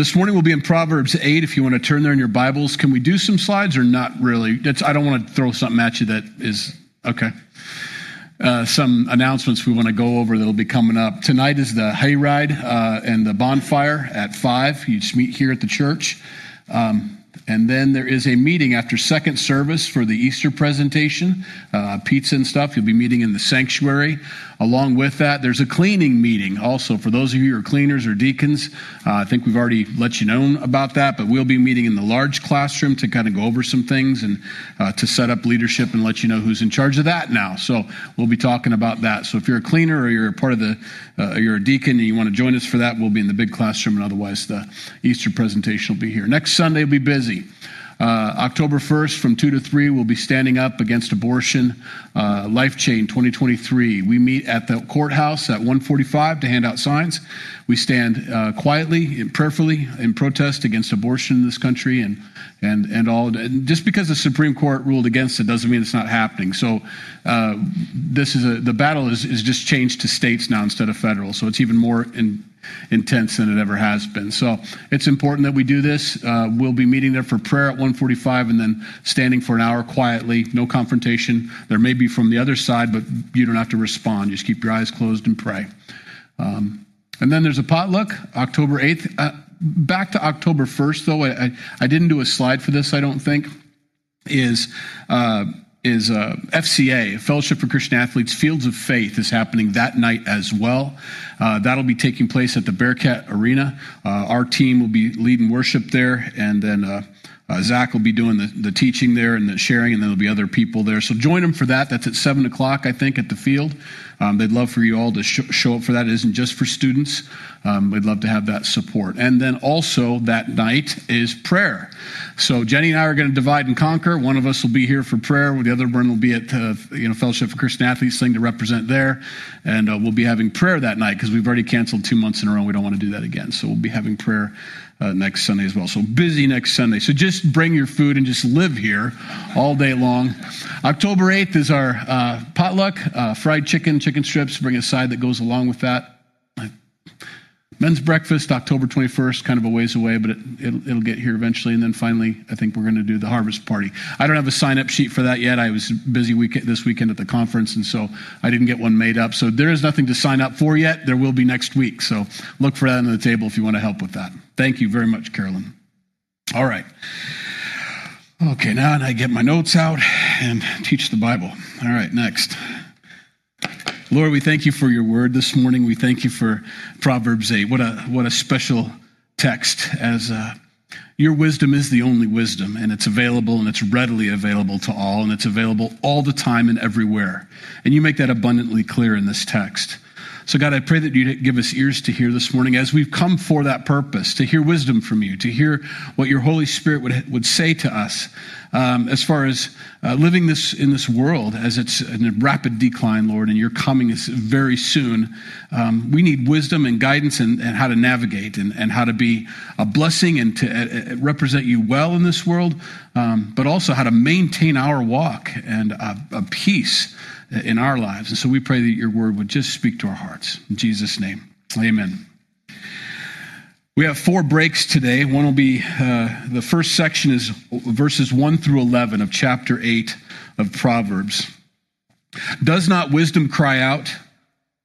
this morning we'll be in Proverbs 8. If you want to turn there in your Bibles, can we do some slides or not really? That's, I don't want to throw something at you that is okay. Uh, some announcements we want to go over that'll be coming up. Tonight is the hayride uh, and the bonfire at 5. You just meet here at the church. Um, and then there is a meeting after second service for the Easter presentation, uh, pizza and stuff. You'll be meeting in the sanctuary. Along with that, there's a cleaning meeting also for those of you who are cleaners or deacons. Uh, I think we've already let you know about that, but we'll be meeting in the large classroom to kind of go over some things and uh, to set up leadership and let you know who's in charge of that now. So we'll be talking about that. So if you're a cleaner or you're a part of the, uh, you're a deacon and you want to join us for that, we'll be in the big classroom, and otherwise the Easter presentation will be here. Next Sunday will be busy. Uh, October 1st from 2 to 3, we'll be standing up against abortion. Uh, Life Chain 2023. We meet at the courthouse at 145 to hand out signs. We stand uh, quietly and prayerfully in protest against abortion in this country and, all. Just because the Supreme Court ruled against it doesn't mean it's not happening. So this is the battle is, just changed to states now instead of federal. So it's even more in, intense than it ever has been. So it's important that we do this. Uh, we'll be meeting there for prayer at 145 and then standing for an hour quietly, no confrontation. There may be from the other side, but you don't have to respond. Just keep your eyes closed and pray. Um, and then there's a potluck, October 8th. Uh, back to October 1st, though, I, I, didn't do a slide for this, I don't think, is. Uh, is uh, FCA, Fellowship for Christian Athletes Fields of Faith, is happening that night as well. Uh, that'll be taking place at the Bearcat Arena. Uh, our team will be leading worship there, and then uh, uh, Zach will be doing the, the teaching there and the sharing, and then there'll be other people there. So join them for that. That's at 7 o'clock, I think, at the field. Um, they'd love for you all to sh- show up for that. It isn't just for students. Um, we'd love to have that support. And then also that night is prayer. So Jenny and I are going to divide and conquer. One of us will be here for prayer. The other one will be at uh, you know Fellowship for Christian Athletes thing to represent there, and uh, we'll be having prayer that night because we've already canceled two months in a row. We don't want to do that again. So we'll be having prayer uh, next Sunday as well. So busy next Sunday. So just bring your food and just live here all day long. October 8th is our uh, potluck, uh, fried chicken, chicken strips. Bring a side that goes along with that. Men's breakfast, October 21st, kind of a ways away, but it, will it'll get here eventually. And then finally, I think we're going to do the harvest party. I don't have a sign up sheet for that yet. I was busy week- this weekend at the conference, and so I didn't get one made up. So there is nothing to sign up for yet. There will be next week. So look for that on the table if you want to help with that. Thank you very much, Carolyn. All right. Okay, now I get my notes out and teach the Bible. All right, next. Lord, we thank you for your word this morning. We thank you for Proverbs 8. What a, what a special text as uh, your wisdom is the only wisdom, and it's available and it's readily available to all, and it's available all the time and everywhere. And you make that abundantly clear in this text. So, God, I pray that you give us ears to hear this morning as we've come for that purpose, to hear wisdom from you, to hear what your Holy Spirit would, would say to us um, as far as uh, living this in this world as it's in a rapid decline, Lord, and you're coming very soon. Um, we need wisdom and guidance and, and how to navigate and, and, how to be a blessing and to uh, uh represent you well in this world, um, but also how to maintain our walk and a, a peace in our lives. And so we pray that your word would just speak to our hearts. In Jesus' name, amen. We have four breaks today. One will be uh, the first section is verses 1 through 11 of chapter 8 of Proverbs. Does not wisdom cry out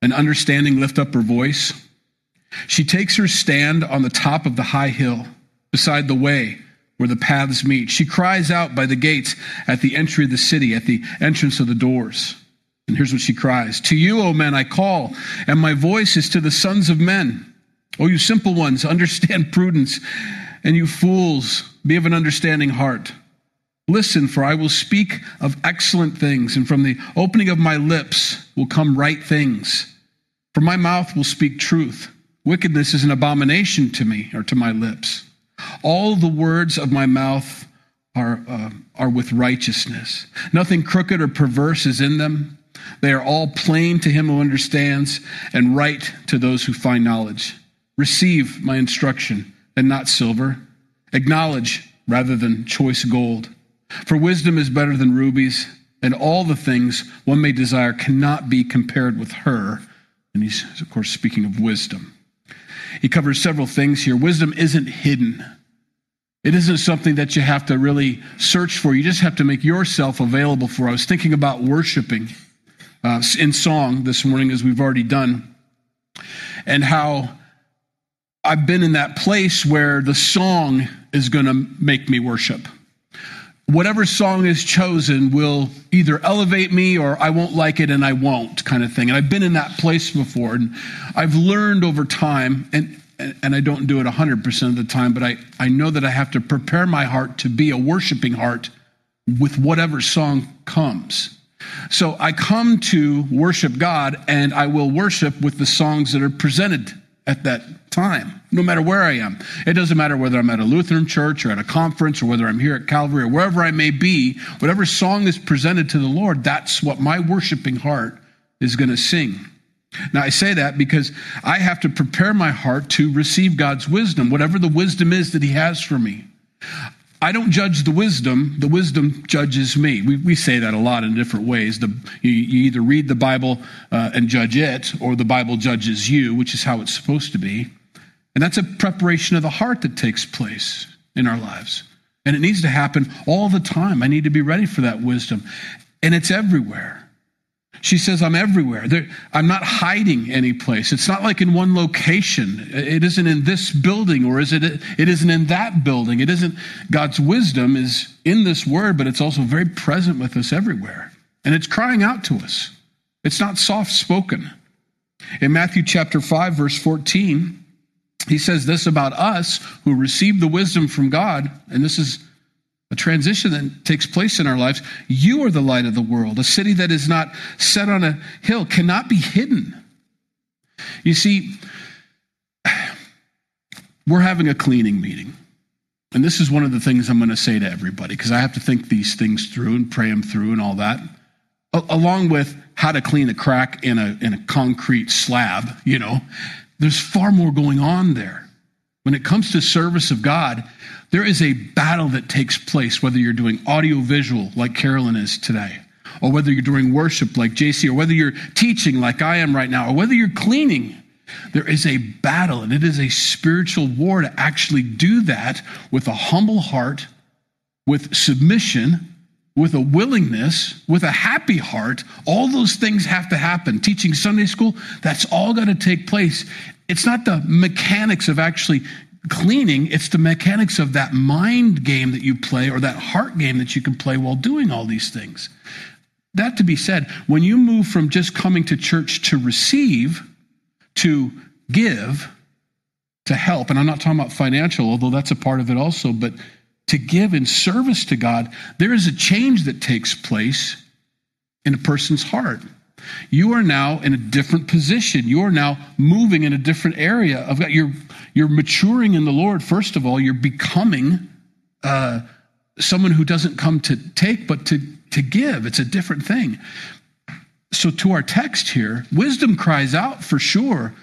and understanding lift up her voice? She takes her stand on the top of the high hill beside the way where the paths meet. She cries out by the gates at the entry of the city, at the entrance of the doors. And here's what she cries To you, O men, I call, and my voice is to the sons of men. O you simple ones, understand prudence, and you fools, be of an understanding heart. Listen, for I will speak of excellent things, and from the opening of my lips will come right things. For my mouth will speak truth. Wickedness is an abomination to me, or to my lips. All the words of my mouth are, uh, are with righteousness. Nothing crooked or perverse is in them. They are all plain to him who understands and right to those who find knowledge. Receive my instruction and not silver. Acknowledge rather than choice gold. For wisdom is better than rubies, and all the things one may desire cannot be compared with her. And he's, of course, speaking of wisdom. He covers several things here. Wisdom isn't hidden. It isn't something that you have to really search for. You just have to make yourself available for. I was thinking about worshiping uh, in song this morning, as we've already done, and how I've been in that place where the song is going to make me worship. Whatever song is chosen will either elevate me or I won't like it and I won't, kind of thing. And I've been in that place before. And I've learned over time, and, and I don't do it 100% of the time, but I, I know that I have to prepare my heart to be a worshiping heart with whatever song comes. So I come to worship God and I will worship with the songs that are presented at that time, no matter where I am. It doesn't matter whether I'm at a Lutheran church or at a conference or whether I'm here at Calvary or wherever I may be, whatever song is presented to the Lord, that's what my worshiping heart is going to sing. Now, I say that because I have to prepare my heart to receive God's wisdom, whatever the wisdom is that He has for me. I don't judge the wisdom, the wisdom judges me. We, we say that a lot in different ways. The, you, you, either read the Bible uh, and judge it, or the Bible judges you, which is how it's supposed to be. And that's a preparation of the heart that takes place in our lives. And it needs to happen all the time. I need to be ready for that wisdom. And it's everywhere. She says, I'm everywhere. There, I'm not hiding any place. It's not like in one location. It isn't in this building or is it, it isn't in that building. It isn't, God's wisdom is in this word, but it's also very present with us everywhere. And it's crying out to us. It's not soft spoken. In Matthew chapter 5, verse 14, he says this about us who receive the wisdom from God, and this is a transition that takes place in our lives. You are the light of the world. A city that is not set on a hill cannot be hidden. You see, we're having a cleaning meeting. And this is one of the things I'm going to say to everybody because I have to think these things through and pray them through and all that. Along with how to clean a crack in a, in a concrete slab, you know, there's far more going on there. When it comes to service of God, there is a battle that takes place, whether you're doing audio visual like Carolyn is today, or whether you're doing worship like JC, or whether you're teaching like I am right now, or whether you're cleaning. There is a battle, and it is a spiritual war to actually do that with a humble heart, with submission, with a willingness, with a happy heart. All those things have to happen. Teaching Sunday school, that's all got to take place. It's not the mechanics of actually cleaning, it's the mechanics of that mind game that you play or that heart game that you can play while doing all these things. That to be said, when you move from just coming to church to receive to give, to help, and I'm not talking about financial, although that's a part of it also, but to give in service to God, there is a change that takes place in a person's heart. You are now in a different position. You are now moving in a different area of God. You're, you're maturing in the Lord, first of all. You're becoming uh, someone who doesn't come to take, but to, to give. It's a different thing. So, to our text here, wisdom cries out for sure,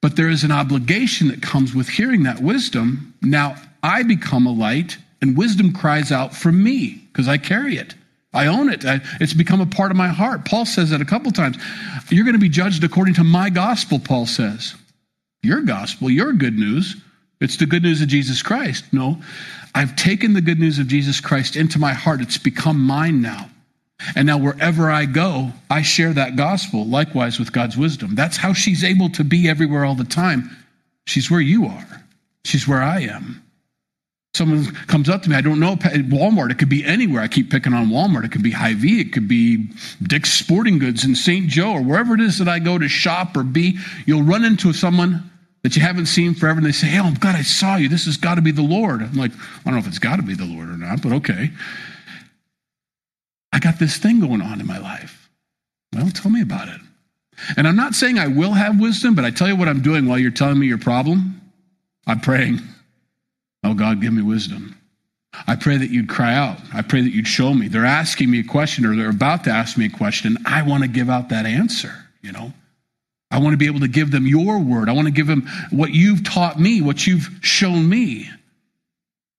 but there is an obligation that comes with hearing that wisdom. Now, I become a light, and wisdom cries out for me because I carry it. I own it. I, it's become a part of my heart. Paul says that a couple times. You're going to be judged according to my gospel, Paul says. Your gospel, your good news. It's the good news of Jesus Christ. No, I've taken the good news of Jesus Christ into my heart. It's become mine now. And now wherever I go, I share that gospel likewise with God's wisdom. That's how she's able to be everywhere all the time. She's where you are, she's where I am. Someone comes up to me, I don't know, Walmart, it could be anywhere. I keep picking on Walmart. It could be Hy-Vee, it could be Dick's Sporting Goods in St. Joe, or wherever it is that I go to shop or be. You'll run into someone that you haven't seen forever, and they say, oh, Hey, I'm glad I saw you. This has got to be the Lord. I'm like, I don't know if it's got to be the Lord or not, but okay. I got this thing going on in my life. Well, tell me about it. And I'm not saying I will have wisdom, but I tell you what I'm doing while you're telling me your problem. I'm praying. Oh, God, give me wisdom. I pray that you'd cry out. I pray that you'd show me. They're asking me a question or they're about to ask me a question. I want to give out that answer, you know. I want to be able to give them your word. I want to give them what you've taught me, what you've shown me.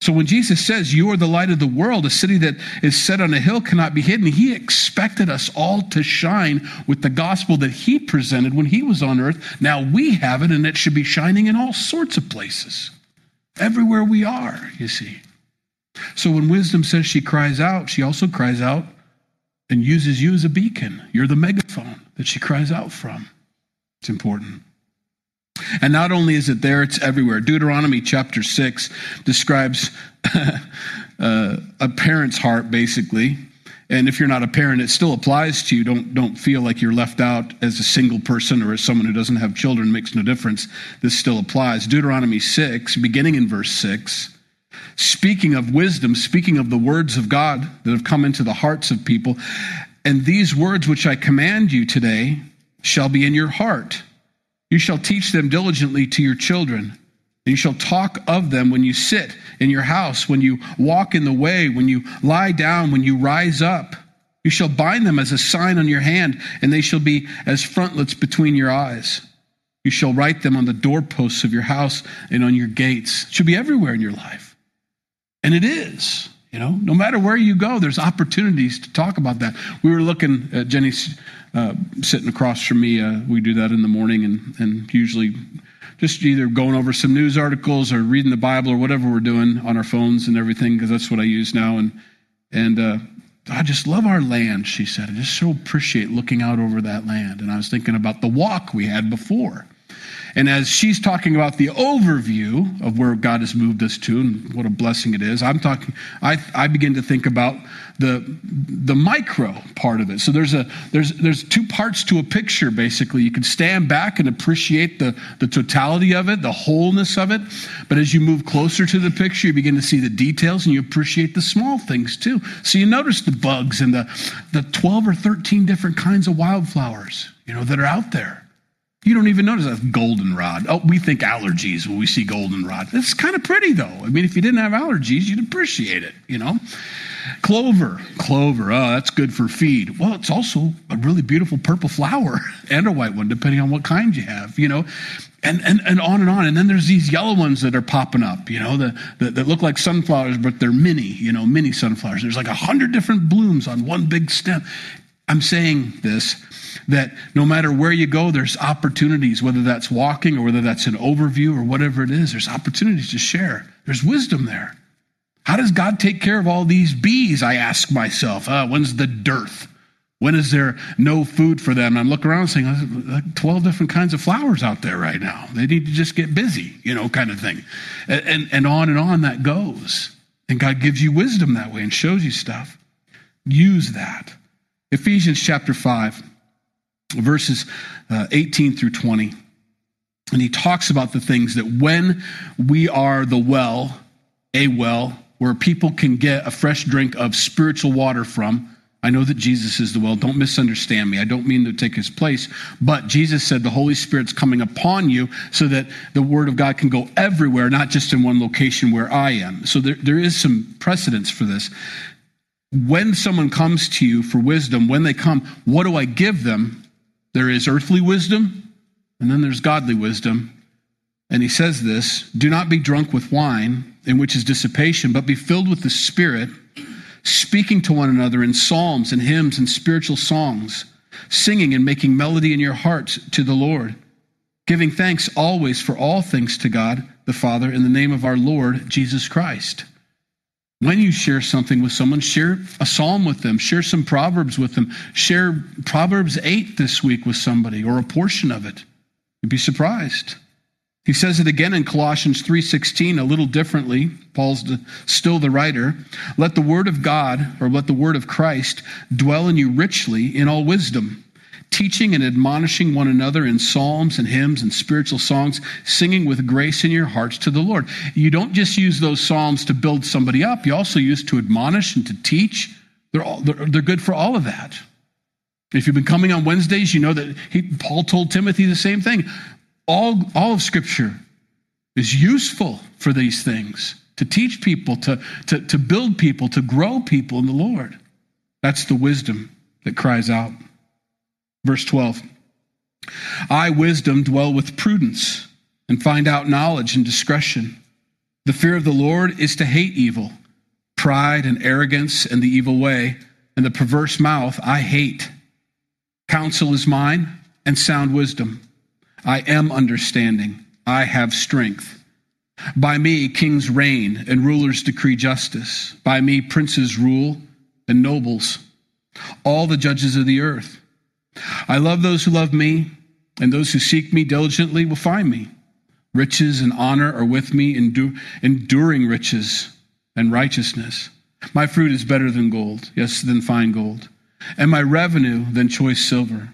So when Jesus says, You are the light of the world, a city that is set on a hill cannot be hidden, he expected us all to shine with the gospel that he presented when he was on earth. Now we have it, and it should be shining in all sorts of places. Everywhere we are, you see. So when wisdom says she cries out, she also cries out and uses you as a beacon. You're the megaphone that she cries out from. It's important. And not only is it there, it's everywhere. Deuteronomy chapter 6 describes uh, a parent's heart, basically. And if you're not a parent, it still applies to you. Don't, don't feel like you're left out as a single person or as someone who doesn't have children, makes no difference. This still applies. Deuteronomy 6, beginning in verse 6, speaking of wisdom, speaking of the words of God that have come into the hearts of people. And these words which I command you today shall be in your heart you shall teach them diligently to your children. You shall talk of them when you sit in your house, when you walk in the way, when you lie down, when you rise up. You shall bind them as a sign on your hand, and they shall be as frontlets between your eyes. You shall write them on the doorposts of your house and on your gates. It should be everywhere in your life. And it is. You know, no matter where you go, there's opportunities to talk about that. We were looking at Jenny's uh, sitting across from me. Uh, we do that in the morning and, and usually just either going over some news articles or reading the Bible or whatever we're doing on our phones and everything, because that's what I use now. And, and uh, I just love our land, she said. I just so appreciate looking out over that land. And I was thinking about the walk we had before and as she's talking about the overview of where God has moved us to and what a blessing it is, I'm talking, I, I begin to think about the, the micro part of it. So there's a, there's, there's two parts to a picture, basically. You can stand back and appreciate the, the totality of it, the wholeness of it. But as you move closer to the picture, you begin to see the details and you appreciate the small things too. So you notice the bugs and the, the 12 or 13 different kinds of wildflowers, you know, that are out there. You don't even notice that goldenrod. Oh, we think allergies when we see goldenrod. It's kind of pretty though. I mean, if you didn't have allergies, you'd appreciate it, you know? Clover, clover, oh, that's good for feed. Well, it's also a really beautiful purple flower and a white one, depending on what kind you have, you know? And, and, and on and on. And then there's these yellow ones that are popping up, you know, the, the, that look like sunflowers, but they're mini, you know, mini sunflowers. There's like a hundred different blooms on one big stem. I'm saying this that no matter where you go, there's opportunities, whether that's walking or whether that's an overview or whatever it is, there's opportunities to share. There's wisdom there. How does God take care of all these bees? I ask myself. Uh, when's the dearth? When is there no food for them? I'm looking around saying, like 12 different kinds of flowers out there right now. They need to just get busy, you know, kind of thing. And, and, and on and on that goes. And God gives you wisdom that way and shows you stuff. Use that. Ephesians chapter 5 verses uh, 18 through 20. And he talks about the things that when we are the well, a well, where people can get a fresh drink of spiritual water from. I know that Jesus is the well. Don't misunderstand me. I don't mean to take his place. But Jesus said the Holy Spirit's coming upon you so that the word of God can go everywhere, not just in one location where I am. So there, there is some precedence for this. When someone comes to you for wisdom, when they come, what do I give them? There is earthly wisdom, and then there's godly wisdom. And he says this Do not be drunk with wine, in which is dissipation, but be filled with the Spirit, speaking to one another in psalms and hymns and spiritual songs, singing and making melody in your hearts to the Lord, giving thanks always for all things to God the Father in the name of our Lord Jesus Christ. When you share something with someone, share a psalm with them, share some proverbs with them, share Proverbs 8 this week with somebody or a portion of it. You'd be surprised. He says it again in Colossians 3:16 a little differently. Paul's still the writer. Let the word of God or let the word of Christ dwell in you richly in all wisdom teaching and admonishing one another in psalms and hymns and spiritual songs, singing with grace in your hearts to the Lord. You don't just use those psalms to build somebody up, you also use to admonish and to teach. They're, all, they're, they're good for all of that. If you've been coming on Wednesdays, you know that he, Paul told Timothy the same thing. All, all of Scripture is useful for these things to teach people, to, to, to build people, to grow people in the Lord. That's the wisdom that cries out. Verse 12 I, wisdom, dwell with prudence and find out knowledge and discretion. The fear of the Lord is to hate evil, pride and arrogance and the evil way, and the perverse mouth I hate. Counsel is mine and sound wisdom. I am understanding. I have strength. By me, kings reign and rulers decree justice. By me, princes rule and nobles, all the judges of the earth. I love those who love me, and those who seek me diligently will find me. Riches and honor are with me, enduring riches and righteousness. My fruit is better than gold, yes, than fine gold, and my revenue than choice silver.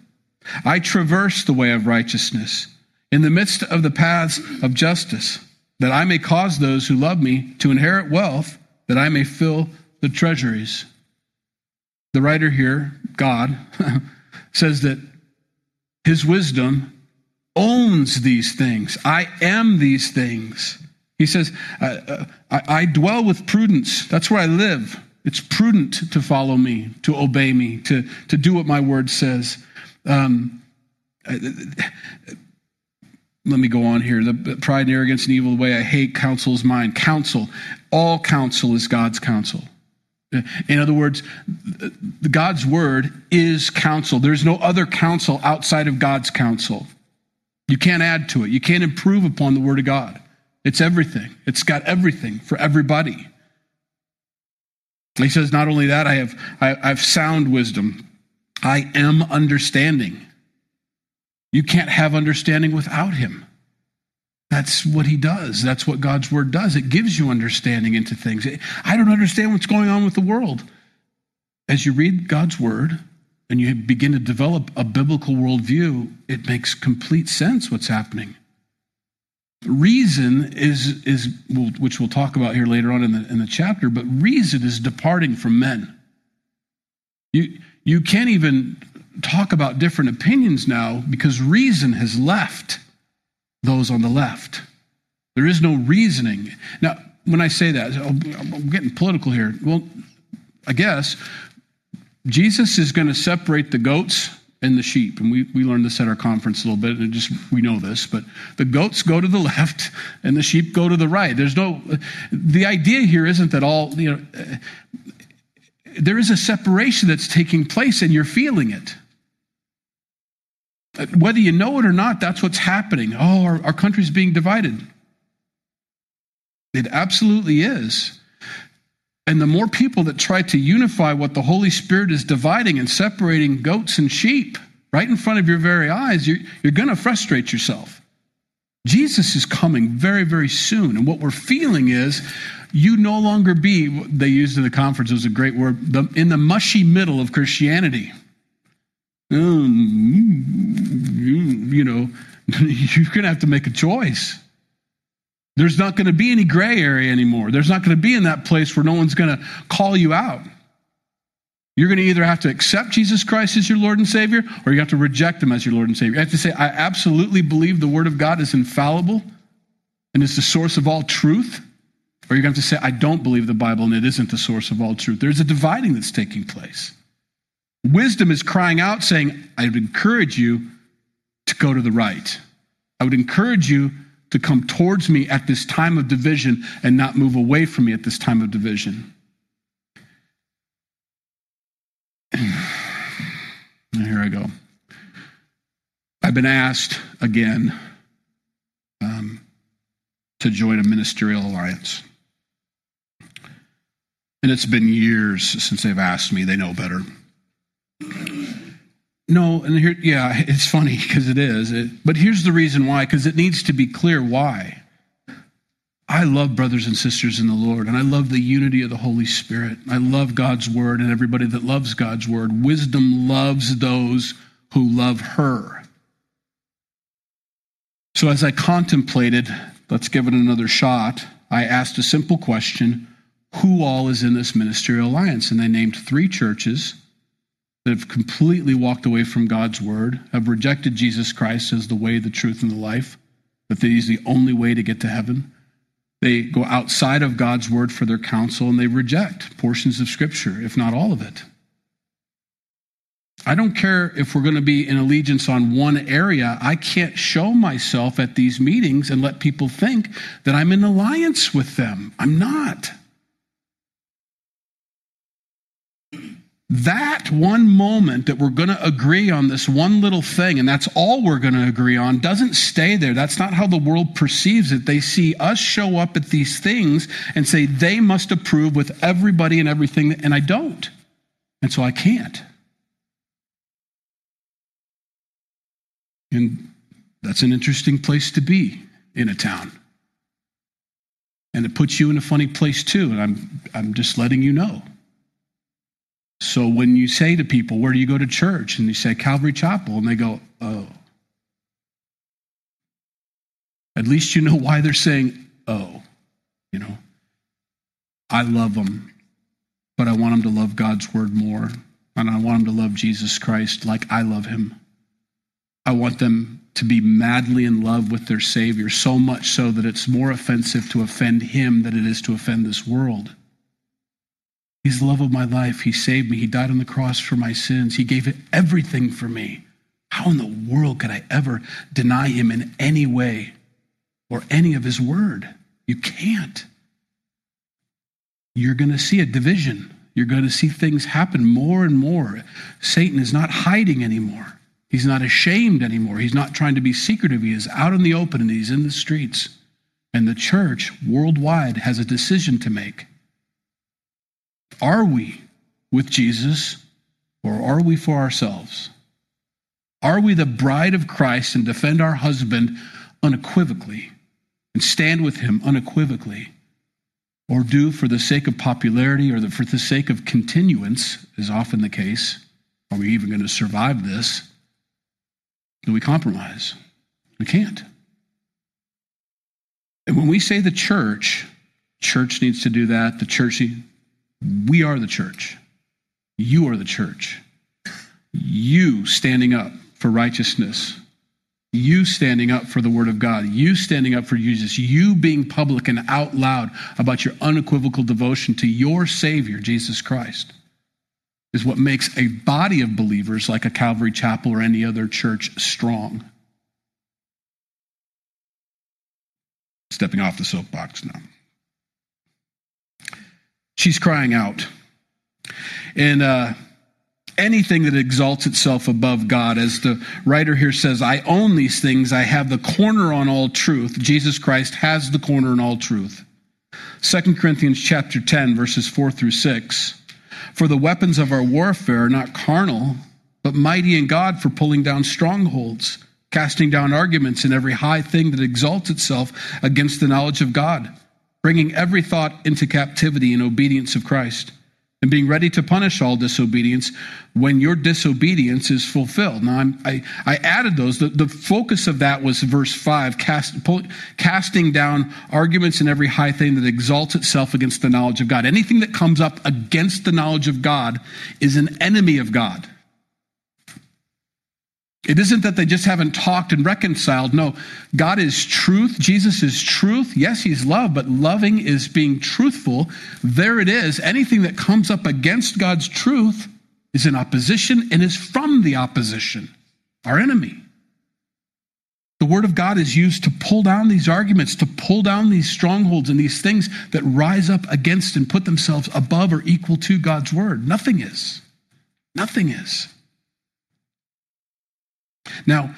I traverse the way of righteousness in the midst of the paths of justice, that I may cause those who love me to inherit wealth, that I may fill the treasuries. The writer here, God, says that his wisdom owns these things. I am these things. He says, I, I, I, dwell with prudence. That's where I live. It's prudent to follow me, to obey me, to, to do what my word says. Um, let me go on here. The pride and arrogance and evil the way I hate counsel is mine. Counsel, all counsel is God's counsel. In other words, God's word is counsel. There's no other counsel outside of God's counsel. You can't add to it. You can't improve upon the word of God. It's everything. It's got everything for everybody. He says, not only that, I have, I, I have sound wisdom. I am understanding. You can't have understanding without him. That's what he does. That's what God's word does. It gives you understanding into things. I don't understand what's going on with the world. As you read God's word and you begin to develop a biblical worldview, it makes complete sense what's happening. Reason is, is which we'll talk about here later on in the, in the chapter, but reason is departing from men. You, you can't even talk about different opinions now because reason has left those on the left. There is no reasoning. Now, when I say that, I'm getting political here. Well, I guess Jesus is going to separate the goats and the sheep. And we, we learned this at our conference a little bit, and just we know this, but the goats go to the left and the sheep go to the right. There's no, the idea here isn't that all, you know, there is a separation that's taking place and you're feeling it. Whether you know it or not, that's what's happening. Oh, our, our country's being divided. It absolutely is. And the more people that try to unify what the Holy Spirit is dividing and separating goats and sheep right in front of your very eyes, you're, you're going to frustrate yourself. Jesus is coming very, very soon. And what we're feeling is you no longer be, they used in the conference, it was a great word, the, in the mushy middle of Christianity. Um, you know, you're going to have to make a choice. There's not going to be any gray area anymore. There's not going to be in that place where no one's going to call you out. You're going to either have to accept Jesus Christ as your Lord and Savior, or you have to reject Him as your Lord and Savior. You have to say, I absolutely believe the Word of God is infallible and is the source of all truth, or you're going to have to say, I don't believe the Bible and it isn't the source of all truth. There's a dividing that's taking place. Wisdom is crying out, saying, I would encourage you to go to the right. I would encourage you to come towards me at this time of division and not move away from me at this time of division. Here I go. I've been asked again um, to join a ministerial alliance. And it's been years since they've asked me. They know better. No, and here, yeah, it's funny because it is. It, but here's the reason why because it needs to be clear why. I love brothers and sisters in the Lord, and I love the unity of the Holy Spirit. I love God's word and everybody that loves God's word. Wisdom loves those who love her. So as I contemplated, let's give it another shot, I asked a simple question Who all is in this ministerial alliance? And they named three churches that have completely walked away from God's word, have rejected Jesus Christ as the way, the truth, and the life, that He's the only way to get to heaven. They go outside of God's word for their counsel and they reject portions of Scripture, if not all of it. I don't care if we're going to be in allegiance on one area. I can't show myself at these meetings and let people think that I'm in alliance with them. I'm not. That one moment that we're going to agree on this one little thing, and that's all we're going to agree on, doesn't stay there. That's not how the world perceives it. They see us show up at these things and say they must approve with everybody and everything, and I don't. And so I can't. And that's an interesting place to be in a town. And it puts you in a funny place too. And I'm, I'm just letting you know. So when you say to people, Where do you go to church? And you say, Calvary Chapel, and they go, Oh. At least you know why they're saying, Oh. You know, I love them, but I want them to love God's word more. And I want them to love Jesus Christ like I love him. I want them to be madly in love with their Savior, so much so that it's more offensive to offend Him than it is to offend this world. He's the love of my life. He saved me. He died on the cross for my sins. He gave everything for me. How in the world could I ever deny Him in any way or any of His word? You can't. You're going to see a division. You're going to see things happen more and more. Satan is not hiding anymore. He's not ashamed anymore. He's not trying to be secretive. He is out in the open and he's in the streets. And the church worldwide has a decision to make. Are we with Jesus or are we for ourselves? Are we the bride of Christ and defend our husband unequivocally and stand with him unequivocally? Or do, for the sake of popularity or the, for the sake of continuance, is often the case, are we even going to survive this? Do we compromise? We can't. And when we say the church, church needs to do that. The church, we are the church. You are the church. You standing up for righteousness. You standing up for the word of God. You standing up for Jesus. You being public and out loud about your unequivocal devotion to your Savior, Jesus Christ is what makes a body of believers like a Calvary Chapel or any other church strong. Stepping off the soapbox now. She's crying out. And uh, anything that exalts itself above God, as the writer here says, I own these things, I have the corner on all truth. Jesus Christ has the corner on all truth. 2 Corinthians chapter 10, verses 4 through 6. For the weapons of our warfare are not carnal, but mighty in God for pulling down strongholds, casting down arguments and every high thing that exalts itself against the knowledge of God, bringing every thought into captivity in obedience of Christ and being ready to punish all disobedience when your disobedience is fulfilled. Now, I'm, i I, added those. The, the, focus of that was verse 5, cast, casting down arguments and every high thing that exalts itself against the knowledge of God. Anything that comes up against the knowledge of God is an enemy of God. It isn't that they just haven't talked and reconciled. No, God is truth. Jesus is truth. Yes, He's love, but loving is being truthful. There it is. Anything that comes up against God's truth is in opposition and is from the opposition, our enemy. The Word of God is used to pull down these arguments, to pull down these strongholds and these things that rise up against and put themselves above or equal to God's Word. Nothing is. Nothing is. Now,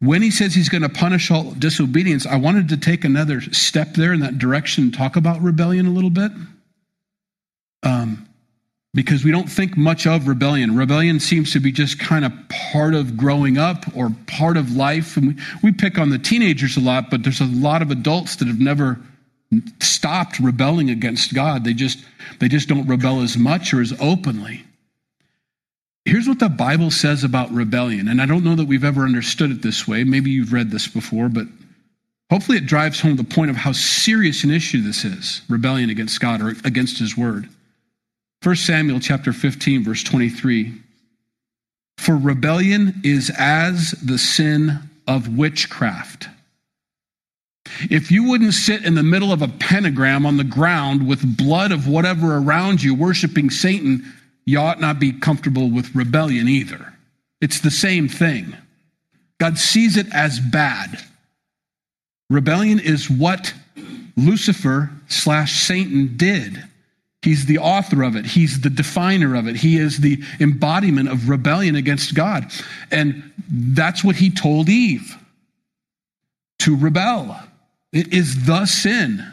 when he says he's going to punish all disobedience, I wanted to take another step there in that direction talk about rebellion a little bit. Um, because we don't think much of rebellion. Rebellion seems to be just kind of part of growing up or part of life. And we, we pick on the teenagers a lot, but there's a lot of adults that have never stopped rebelling against God. They just, they just don't rebel as much or as openly. Here's what the Bible says about rebellion. And I don't know that we've ever understood it this way. Maybe you've read this before, but hopefully it drives home the point of how serious an issue this is rebellion against God or against his word. 1 Samuel chapter 15 verse 23 For rebellion is as the sin of witchcraft. If you wouldn't sit in the middle of a pentagram on the ground with blood of whatever around you worshiping Satan, you ought not be comfortable with rebellion either. It's the same thing. God sees it as bad. Rebellion is what Lucifer slash Satan did. He's the author of it. He's the definer of it. He is the embodiment of rebellion against God. And that's what he told Eve to rebel. It is the sin.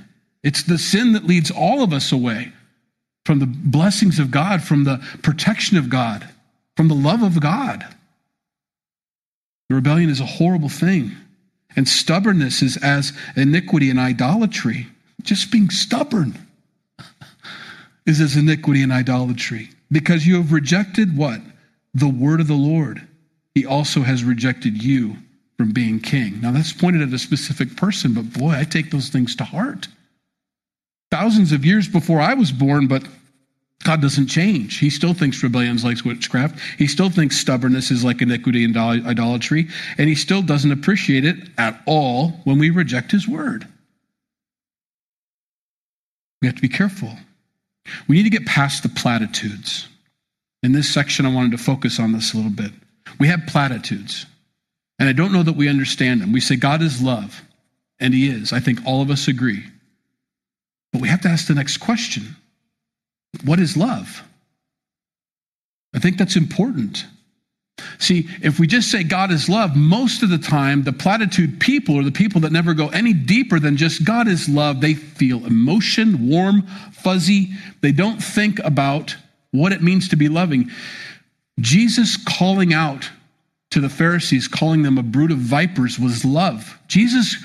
It's the sin that leads all of us away from the blessings of God, from the protection of God, from the love of God. The rebellion is a horrible thing. And stubbornness is as iniquity and idolatry. Just being stubborn is as iniquity and idolatry. Because you have rejected what? The word of the Lord. He also has rejected you from being king. Now, that's pointed at a specific person, but boy, I take those things to heart. Thousands of years before I was born, but God doesn't change. He still thinks rebellion is like witchcraft. He still thinks stubbornness is like iniquity and idolatry. And he still doesn't appreciate it at all when we reject his word. We have to be careful. We need to get past the platitudes. In this section, I wanted to focus on this a little bit. We have platitudes, and I don't know that we understand them. We say God is love, and he is. I think all of us agree. But we have to ask the next question what is love? I think that's important. See, if we just say God is love, most of the time, the platitude people or the people that never go any deeper than just God is love, they feel emotion, warm, fuzzy. They don't think about what it means to be loving. Jesus calling out to the Pharisees, calling them a brood of vipers, was love. Jesus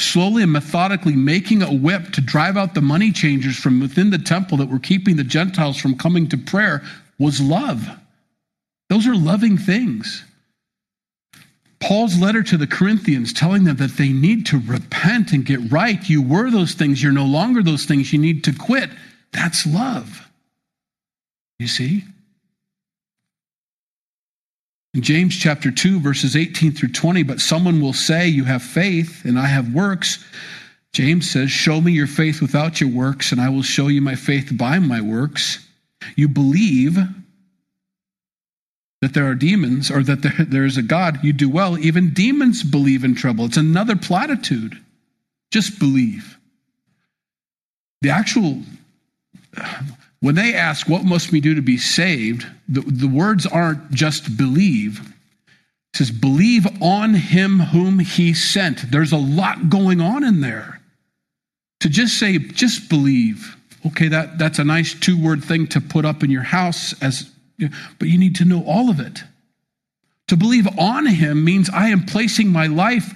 slowly and methodically making a whip to drive out the money changers from within the temple that were keeping the Gentiles from coming to prayer was love. Those are loving things. Paul's letter to the Corinthians telling them that they need to repent and get right. You were those things, you're no longer those things, you need to quit. That's love. You see? In James chapter 2, verses 18 through 20, but someone will say, You have faith, and I have works. James says, Show me your faith without your works, and I will show you my faith by my works. You believe that there are demons or that there, there is a God, you do well. Even demons believe in trouble. It's another platitude. Just believe. The actual when they ask, What must we do to be saved? the, the words aren't just believe. It says, Believe on him whom he sent. There's a lot going on in there. To just say, just believe. Okay, that, that's a nice two word thing to put up in your house, as, but you need to know all of it. To believe on him means I am placing my life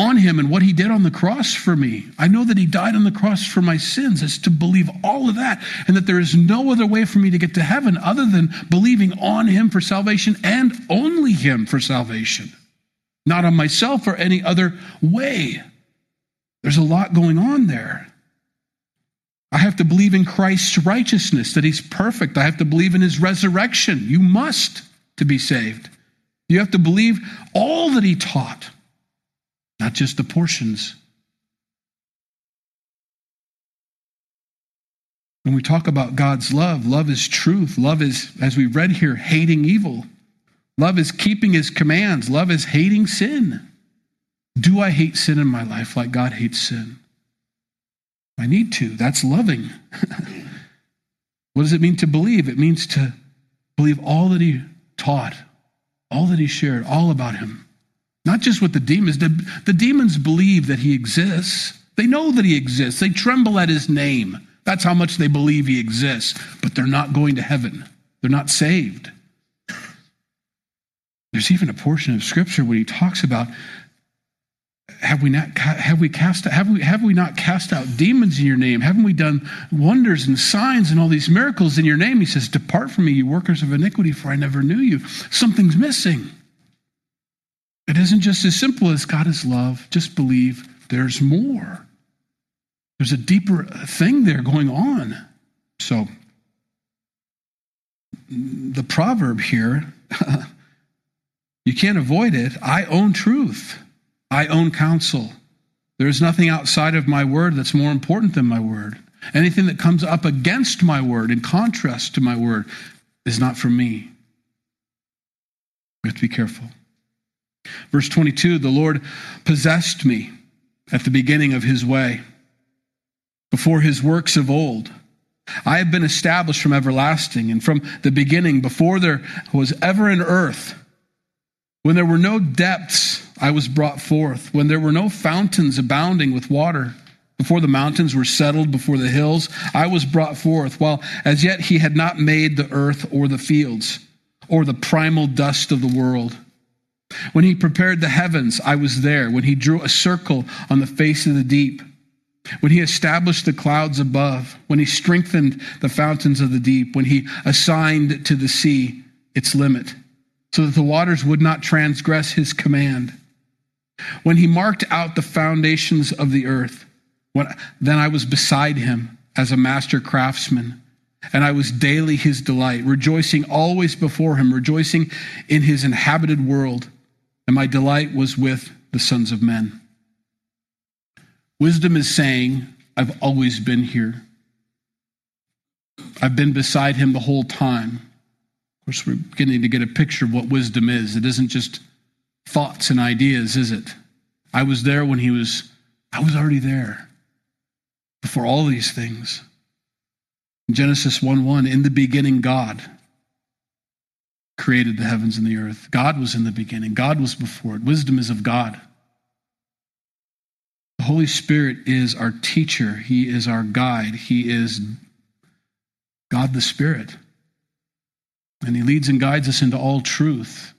on him and what he did on the cross for me. I know that he died on the cross for my sins. It's to believe all of that and that there is no other way for me to get to heaven other than believing on him for salvation and only him for salvation, not on myself or any other way. There's a lot going on there. I have to believe in Christ's righteousness, that he's perfect. I have to believe in his resurrection. You must to be saved. You have to believe all that he taught not just the portions. When we talk about God's love, love is truth. Love is, as we read here, hating evil. Love is keeping his commands. Love is hating sin. Do I hate sin in my life like God hates sin? I need to. That's loving. what does it mean to believe? It means to believe all that he taught, all that he shared, all about him. Not just with the demons. The, the demons believe that he exists. They know that he exists. They tremble at his name. That's how much they believe he exists. But they're not going to heaven. They're not saved. There's even a portion of scripture where he talks about have we not have we cast have we have we not cast out demons in your name? Haven't we done wonders and signs and all these miracles in your name? He says, Depart from me, you workers of iniquity, for I never knew you. Something's missing. It isn't just as simple as God is love. Just believe there's more. There's a deeper thing there going on. So, the proverb here, you can't avoid it. I own truth, I own counsel. There is nothing outside of my word that's more important than my word. Anything that comes up against my word, in contrast to my word, is not for me. We have to be careful. Verse 22 The Lord possessed me at the beginning of his way, before his works of old. I have been established from everlasting and from the beginning, before there was ever an earth. When there were no depths, I was brought forth. When there were no fountains abounding with water, before the mountains were settled, before the hills, I was brought forth, while as yet he had not made the earth or the fields, or the primal dust of the world. When he prepared the heavens, I was there. When he drew a circle on the face of the deep, when he established the clouds above, when he strengthened the fountains of the deep, when he assigned to the sea its limit, so that the waters would not transgress his command. When he marked out the foundations of the earth, when, then I was beside him as a master craftsman, and I was daily his delight, rejoicing always before him, rejoicing in his inhabited world, and my delight was with the sons of men. Wisdom is saying, I've always been here. I've been beside him the whole time. Of course, we're beginning to get a picture of what wisdom is. It isn't just thoughts and ideas, is it? I was there when he was, I was already there before all these things. In Genesis 1 1, in the beginning, God created the heavens and the earth. God was in the beginning, God was before it. Wisdom is of God. The Holy Spirit is our teacher, He is our guide, He is God the Spirit. And He leads and guides us into all truth.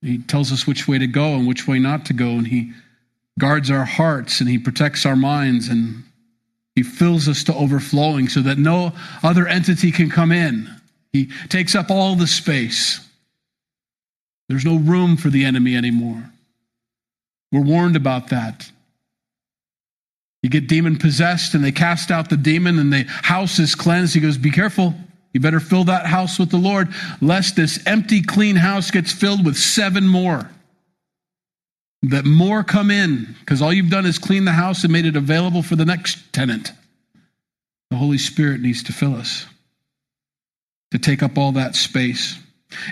He tells us which way to go and which way not to go, and He guards our hearts and He protects our minds and He fills us to overflowing so that no other entity can come in. He takes up all the space. There's no room for the enemy anymore. We're warned about that. You get demon possessed and they cast out the demon and the house is cleansed. He goes, Be careful. You better fill that house with the Lord, lest this empty, clean house gets filled with seven more. That more come in, because all you've done is clean the house and made it available for the next tenant. The Holy Spirit needs to fill us, to take up all that space.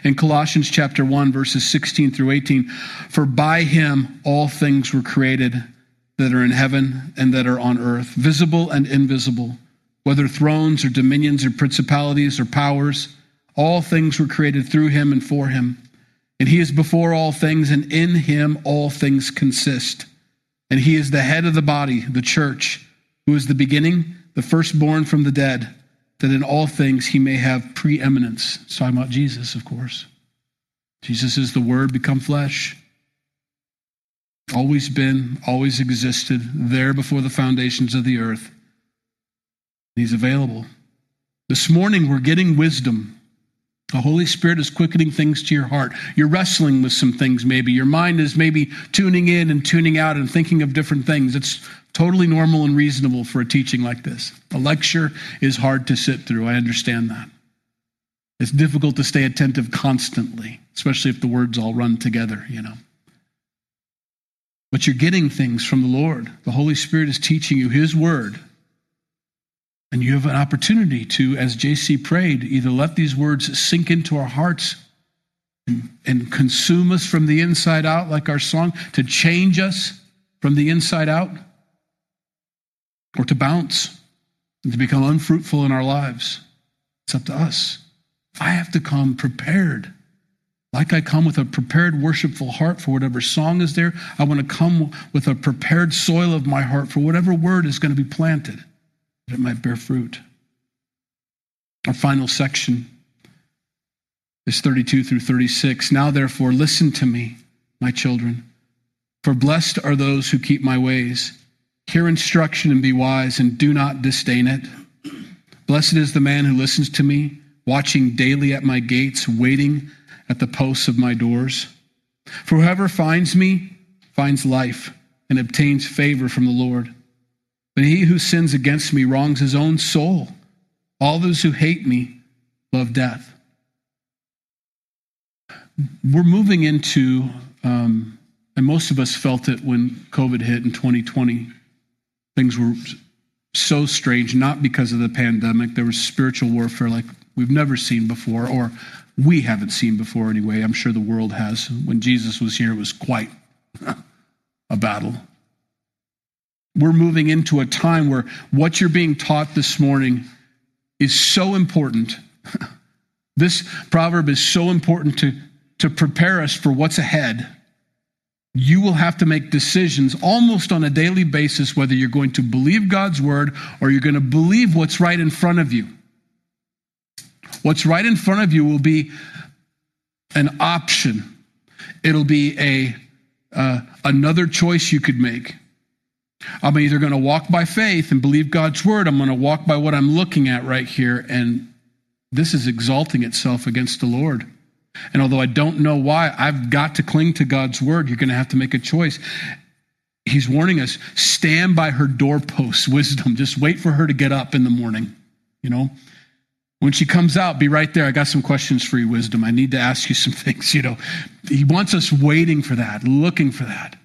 In Colossians chapter 1, verses 16 through 18, for by him all things were created that are in heaven and that are on earth, visible and invisible, whether thrones or dominions or principalities or powers, all things were created through him and for him. And he is before all things, and in him all things consist. And he is the head of the body, the church, who is the beginning, the firstborn from the dead, that in all things he may have preeminence. It's talking about Jesus, of course. Jesus is the Word become flesh always been, always existed, there before the foundations of the earth. He's available. This morning, we're getting wisdom. The Holy Spirit is quickening things to your heart. You're wrestling with some things, maybe. Your mind is maybe tuning in and tuning out and thinking of different things. It's totally normal and reasonable for a teaching like this. A lecture is hard to sit through. I understand that. It's difficult to stay attentive constantly, especially if the words all run together, you know. But you're getting things from the Lord. The Holy Spirit is teaching you His word. And you have an opportunity to, as JC prayed, either let these words sink into our hearts and, and consume us from the inside out, like our song, to change us from the inside out, or to bounce and to become unfruitful in our lives. It's up to us. I have to come prepared like I come with a prepared, worshipful heart for whatever song is there, I want to come with a prepared soil of my heart for whatever word is going to be planted, that it might bear fruit. Our final section is 32 through 36. Now, therefore, listen to me, my children, for blessed are those who keep my ways. Hear instruction and be wise, and do not disdain it. Blessed is the man who listens to me, watching daily at my gates, waiting at the posts of my doors. For whoever finds me finds life and obtains favor from the Lord. But he who sins against me wrongs his own soul. All those who hate me love death. We're moving into, um, and most of us felt it when COVID hit in 2020. Things were so strange, not because of the pandemic. There was spiritual warfare like we've never seen before, or we haven't seen before anyway. I'm sure the world has. When Jesus was here, it was quite a battle. We're moving into a time where what you're being taught this morning is so important. this proverb is so important to, to prepare us for what's ahead. You will have to make decisions almost on a daily basis whether you're going to believe God's word or you're going to believe what's right in front of you. What's right in front of you will be an option. It'll be a uh, another choice you could make. I'm either going to walk by faith and believe God's word. I'm going to walk by what I'm looking at right here. And this is exalting itself against the Lord. And although I don't know why, I've got to cling to God's word. You're going to have to make a choice. He's warning us stand by her doorposts, wisdom. Just wait for her to get up in the morning. You know, when she comes out, be right there. I got some questions for you, wisdom. I need to ask you some things. You know, he wants us waiting for that, looking for that.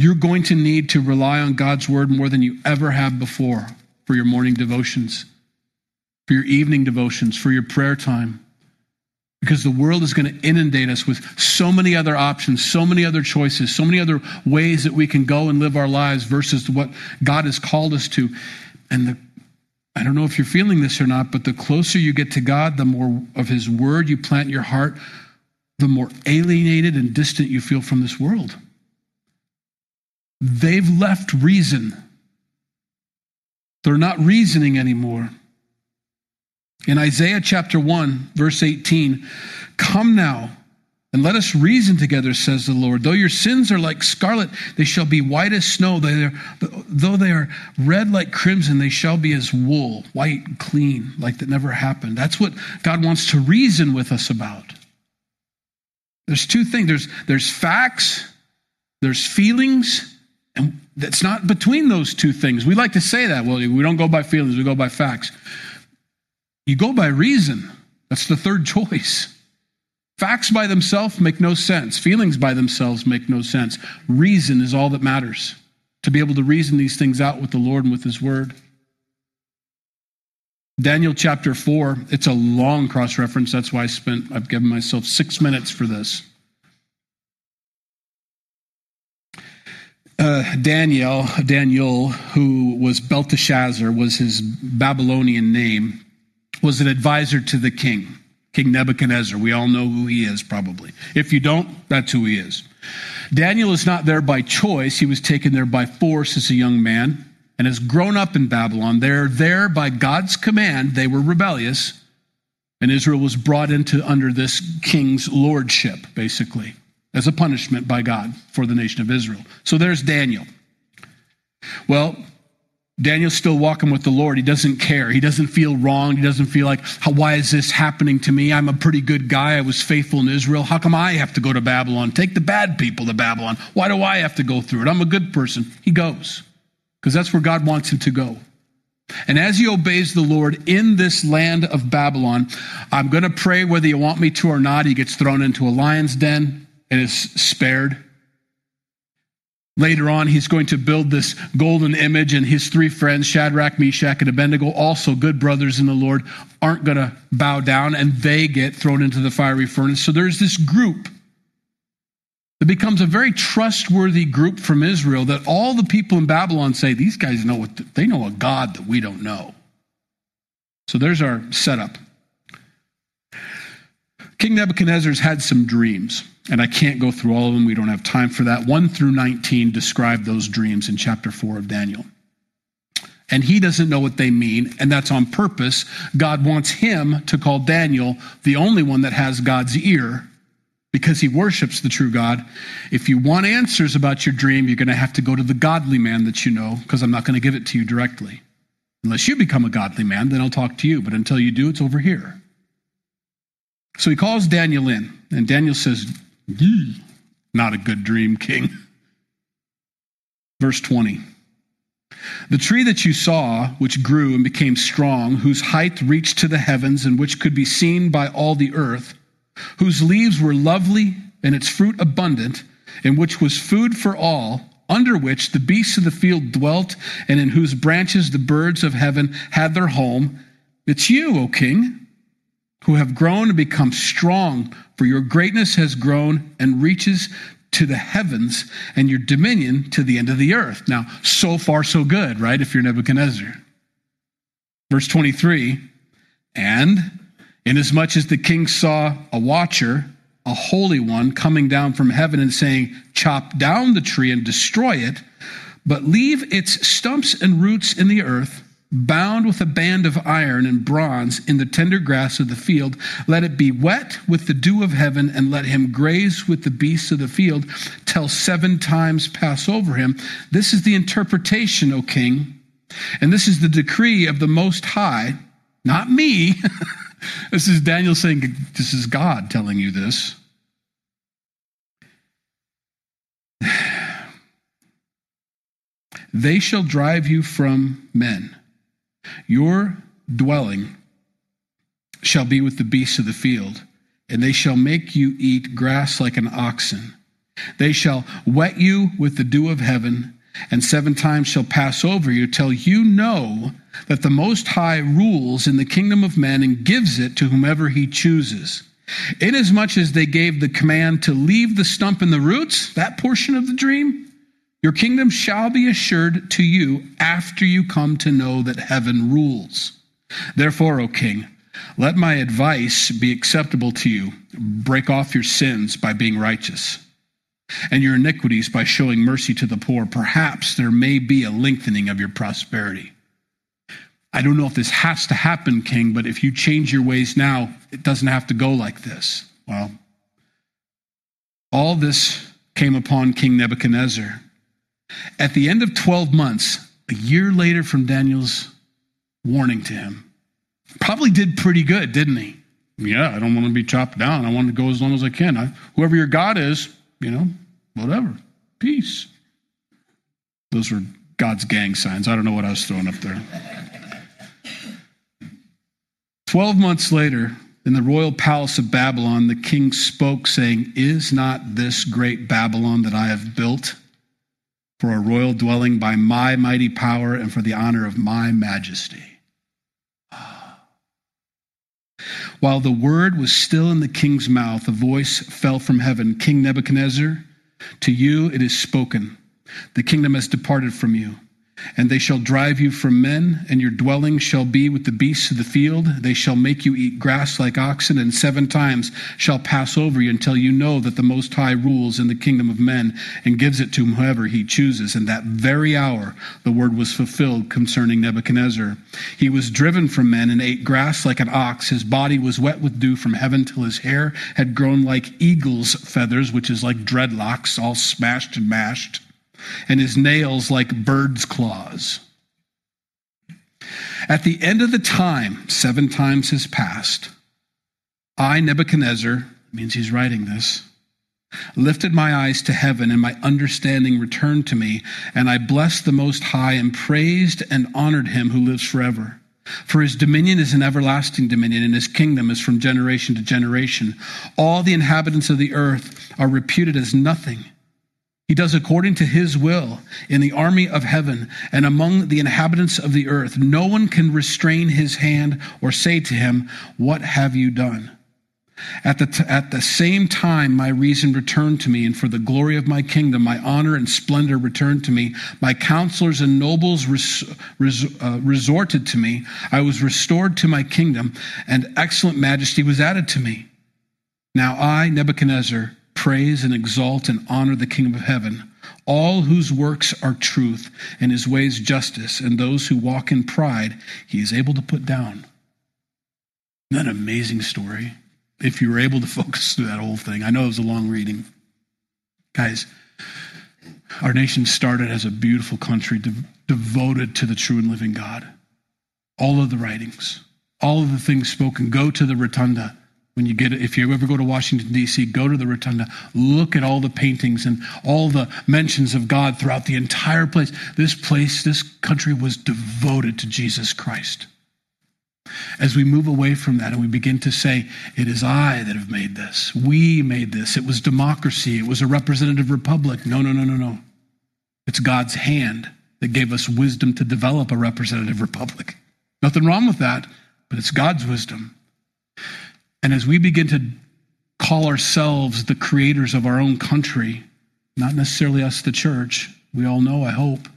You're going to need to rely on God's word more than you ever have before for your morning devotions, for your evening devotions, for your prayer time. Because the world is going to inundate us with so many other options, so many other choices, so many other ways that we can go and live our lives versus what God has called us to. And the, I don't know if you're feeling this or not, but the closer you get to God, the more of His Word you plant in your heart, the more alienated and distant you feel from this world. They've left reason. They're not reasoning anymore. In Isaiah chapter 1, verse 18, come now and let us reason together, says the Lord. Though your sins are like scarlet, they shall be white as snow. They are, though they are red like crimson, they shall be as wool, white clean, like that never happened. That's what God wants to reason with us about. There's two things there's, there's facts, there's feelings, and that's not between those two things. We like to say that. Well, we don't go by feelings, we go by facts. You go by reason. That's the third choice. Facts by themselves make no sense. Feelings by themselves make no sense. Reason is all that matters. To be able to reason these things out with the Lord and with His Word. Daniel chapter 4, it's a long cross reference. That's why I spent, I've given myself six minutes for this. Uh, Daniel, Daniel, who was Belteshazzar, was his Babylonian name, was an advisor to the king, King Nebuchadnezzar. We all know who he is, probably. If you don't, that's who he is. Daniel is not there by choice. He was taken there by force as a young man and has grown up in Babylon. They're there by God's command. They were rebellious, and Israel was brought into under this king's lordship, basically as a punishment by God for the nation of Israel. So there's Daniel. Well, Daniel's still walking with the Lord. He doesn't care. He doesn't feel wrong. He doesn't feel like, why is this happening to me? I'm a pretty good guy. I was faithful in Israel. How come I have to go to Babylon? Take the bad people to Babylon. Why do I have to go through it? I'm a good person. He goes because that's where God wants him to go. And as he obeys the Lord in this land of Babylon, I'm going to pray whether you want me to or not. He gets thrown into a lion's den and is spared. Later on, he's going to build this golden image, and his three friends, Shadrach, Meshach, and Abednego, also good brothers in the Lord, aren't going to bow down, and they get thrown into the fiery furnace. So there's this group that becomes a very trustworthy group from Israel that all the people in Babylon say, these guys know what, they know a God that we don't know. So there's our setup. King Nebuchadnezzar's had some dreams, and I can't go through all of them. We don't have time for that. 1 through 19 describe those dreams in chapter 4 of Daniel. And he doesn't know what they mean, and that's on purpose. God wants him to call Daniel the only one that has God's ear because he worships the true God. If you want answers about your dream, you're going to have to go to the godly man that you know, because I'm not going to give it to you directly. Unless you become a godly man, then I'll talk to you. But until you do, it's over here. So he calls Daniel in, and Daniel says, Ye not a good dream, king. Verse 20. The tree that you saw, which grew and became strong, whose height reached to the heavens and which could be seen by all the earth, whose leaves were lovely and its fruit abundant, and which was food for all, under which the beasts of the field dwelt, and in whose branches the birds of heaven had their home. It's you, O king. who have grown and become strong, for your greatness has grown and reaches to the heavens and your dominion to the end of the earth. Now, so far, so good, right? If you're Nebuchadnezzar. Verse 23 And inasmuch as the king saw a watcher, a holy one, coming down from heaven and saying, Chop down the tree and destroy it, but leave its stumps and roots in the earth bound with a band of iron and bronze in the tender grass of the field. Let it be wet with the dew of heaven, and let him graze with the beasts of the field till seven times pass over him. This is the interpretation, O king, and this is the decree of the Most High, not me. this is Daniel saying, This is God telling you this. They shall drive you from men your dwelling shall be with the beasts of the field, and they shall make you eat grass like an oxen. They shall wet you with the dew of heaven, and seven times shall pass over you till you know that the Most High rules in the kingdom of men and gives it to whomever he chooses. Inasmuch as they gave the command to leave the stump and the roots, that portion of the dream, your kingdom shall be assured to you after you come to know that heaven rules. Therefore, O king, let my advice be acceptable to you. Break off your sins by being righteous, and your iniquities by showing mercy to the poor. Perhaps there may be a lengthening of your prosperity. I don't know if this has to happen, king, but if you change your ways now, it doesn't have to go like this. Well, all this came upon King Nebuchadnezzar at the end of 12 months, a year later from Daniel's warning to him, probably did pretty good, didn't he? Yeah, I don't want to be chopped down. I want to go as long as I can. I, whoever your God is, you know, whatever. Peace. Those were God's gang signs. I don't know what I was throwing up there. Twelve months later, in the royal palace of Babylon, the king spoke, saying, Is not this great Babylon that I have built? For a royal dwelling by my mighty power and for the honor of my majesty. Ah. While the word was still in the king's mouth, a voice fell from heaven King Nebuchadnezzar, to you it is spoken. The kingdom has departed from you and they shall drive you from men, and your dwelling shall be with the beasts of the field. They shall make you eat grass like oxen, and seven times shall pass over you until you know that the Most High rules in the kingdom of men and gives it to whomever he chooses. And that very hour the word was fulfilled concerning Nebuchadnezzar. He was driven from men and ate grass like an ox. His body was wet with dew from heaven till his hair had grown like eagle's feathers, which is like dreadlocks, all smashed and mashed and his nails like bird's claws. At the end of the time, seven times has passed. I, Nebuchadnezzar, means he's writing this, lifted my eyes to heaven, and my understanding returned to me, and I blessed the Most High and praised and honored him who lives forever. For his dominion is an everlasting dominion, and his kingdom is from generation to generation. All the inhabitants of the earth are reputed as nothing. He does according to his will in the army of heaven and among the inhabitants of the earth. No one can restrain his hand or say to him, What have you done? At the, t- at the same time, my reason returned to me, and for the glory of my kingdom, my honor and splendor returned to me. My counselors and nobles res- res- uh, resorted to me. I was restored to my kingdom, and excellent majesty was added to me. Now I, Nebuchadnezzar, praise and exalt and honor the kingdom of heaven, all whose works are truth and his ways justice, and those who walk in pride he is able to put down. Isn't that an amazing story? If you were able to focus through that whole thing. I know it was a long reading. Guys, our nation started as a beautiful country de- devoted to the true and living God. All of the writings, all of the things spoken. Go to the rotunda when you get if you ever go to Washington D.C., go to the rotunda, look at all the paintings and all the mentions of God throughout the entire place. This place, this country was devoted to Jesus Christ. As we move away from that and we begin to say, It is I that have made this. We made this. It was democracy. It was a representative republic. No, no, no, no, no. It's God's hand that gave us wisdom to develop a representative republic. Nothing wrong with that, but it's God's wisdom. And as we begin to call ourselves the creators of our own country, not necessarily us, the church, we all know, I hope,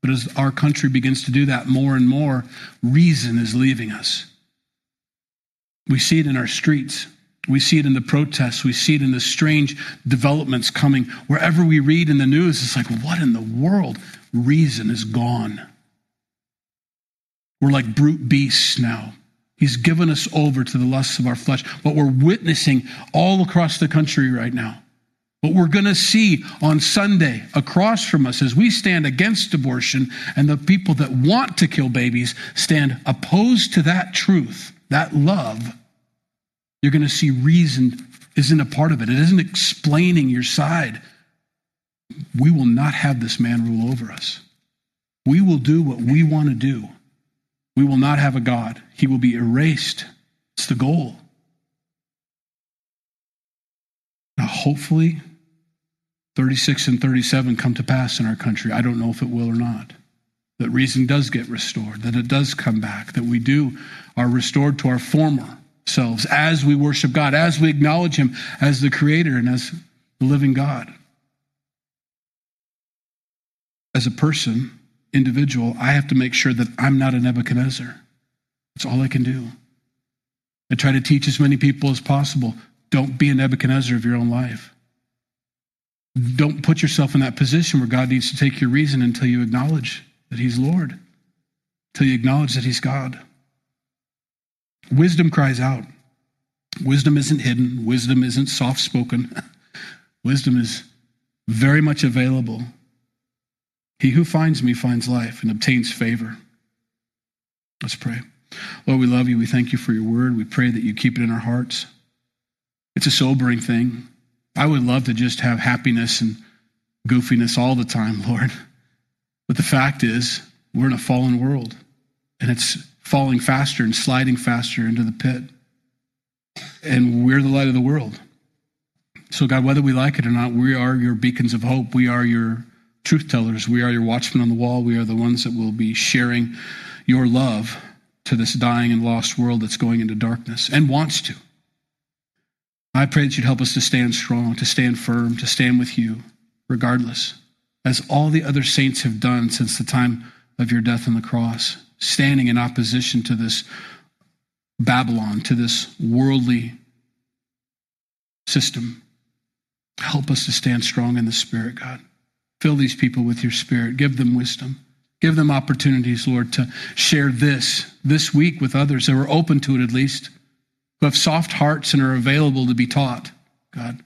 but as our country begins to do that more and more, reason is leaving us. We see it in our streets. We see it in the protests. We see it in the strange developments coming. Wherever we read in the news, it's like, what in the world? Reason is gone. We're like brute beasts now. He's given us over to the lusts of our flesh. What we're witnessing all across the country right now. What we're going to see on Sunday across from us as we stand against abortion and the people that want to kill babies stand opposed to that truth, that love, you're going to see reason isn't a part of it. It isn't explaining your side. We will not have this man rule over us. We will do what we want to do. We will not have a God. He will be erased. It's the goal. Now, hopefully, 36 and 37 come to pass in our country. I don't know if it will or not. That reason does get restored, that it does come back, that we do are restored to our former selves as we worship God, as we acknowledge Him as the Creator and as the living God. As a person, individual, I have to make sure that I'm not a Nebuchadnezzar. That's all I can do. I try to teach as many people as possible don't be a Nebuchadnezzar of your own life. Don't put yourself in that position where God needs to take your reason until you acknowledge that He's Lord, until you acknowledge that He's God. Wisdom cries out. Wisdom isn't hidden, wisdom isn't soft spoken. wisdom is very much available he who finds me finds life and obtains favor. Let's pray. Lord, we love you. We thank you for your word. We pray that you keep it in our hearts. It's a sobering thing. I would love to just have happiness and goofiness all the time, Lord. But the fact is, we're in a fallen world, and it's falling faster and sliding faster into the pit. And we're the light of the world. So, God, whether we like it or not, we are your beacons of hope. We are your truth tellers. We are your watchmen on the wall. We are the ones that will be sharing your love to this dying and lost world that's going into darkness and wants to. I pray that you'd help us to stand strong, to stand firm, to stand with you, regardless, as all the other saints have done since the time of your death on the cross, standing in opposition to this Babylon, to this worldly system. Help us to stand strong in the Spirit, God. Fill these people with your spirit. Give them wisdom. Give them opportunities, Lord, to share this this week with others that are open to it at least, who have soft hearts and are available to be taught. God,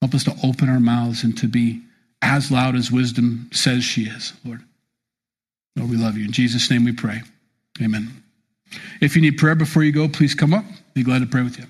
help us to open our mouths and to be as loud as wisdom says she is, Lord. Lord, we love you. In Jesus' name we pray. Amen. If you need prayer before you go, please come up. Be glad to pray with you.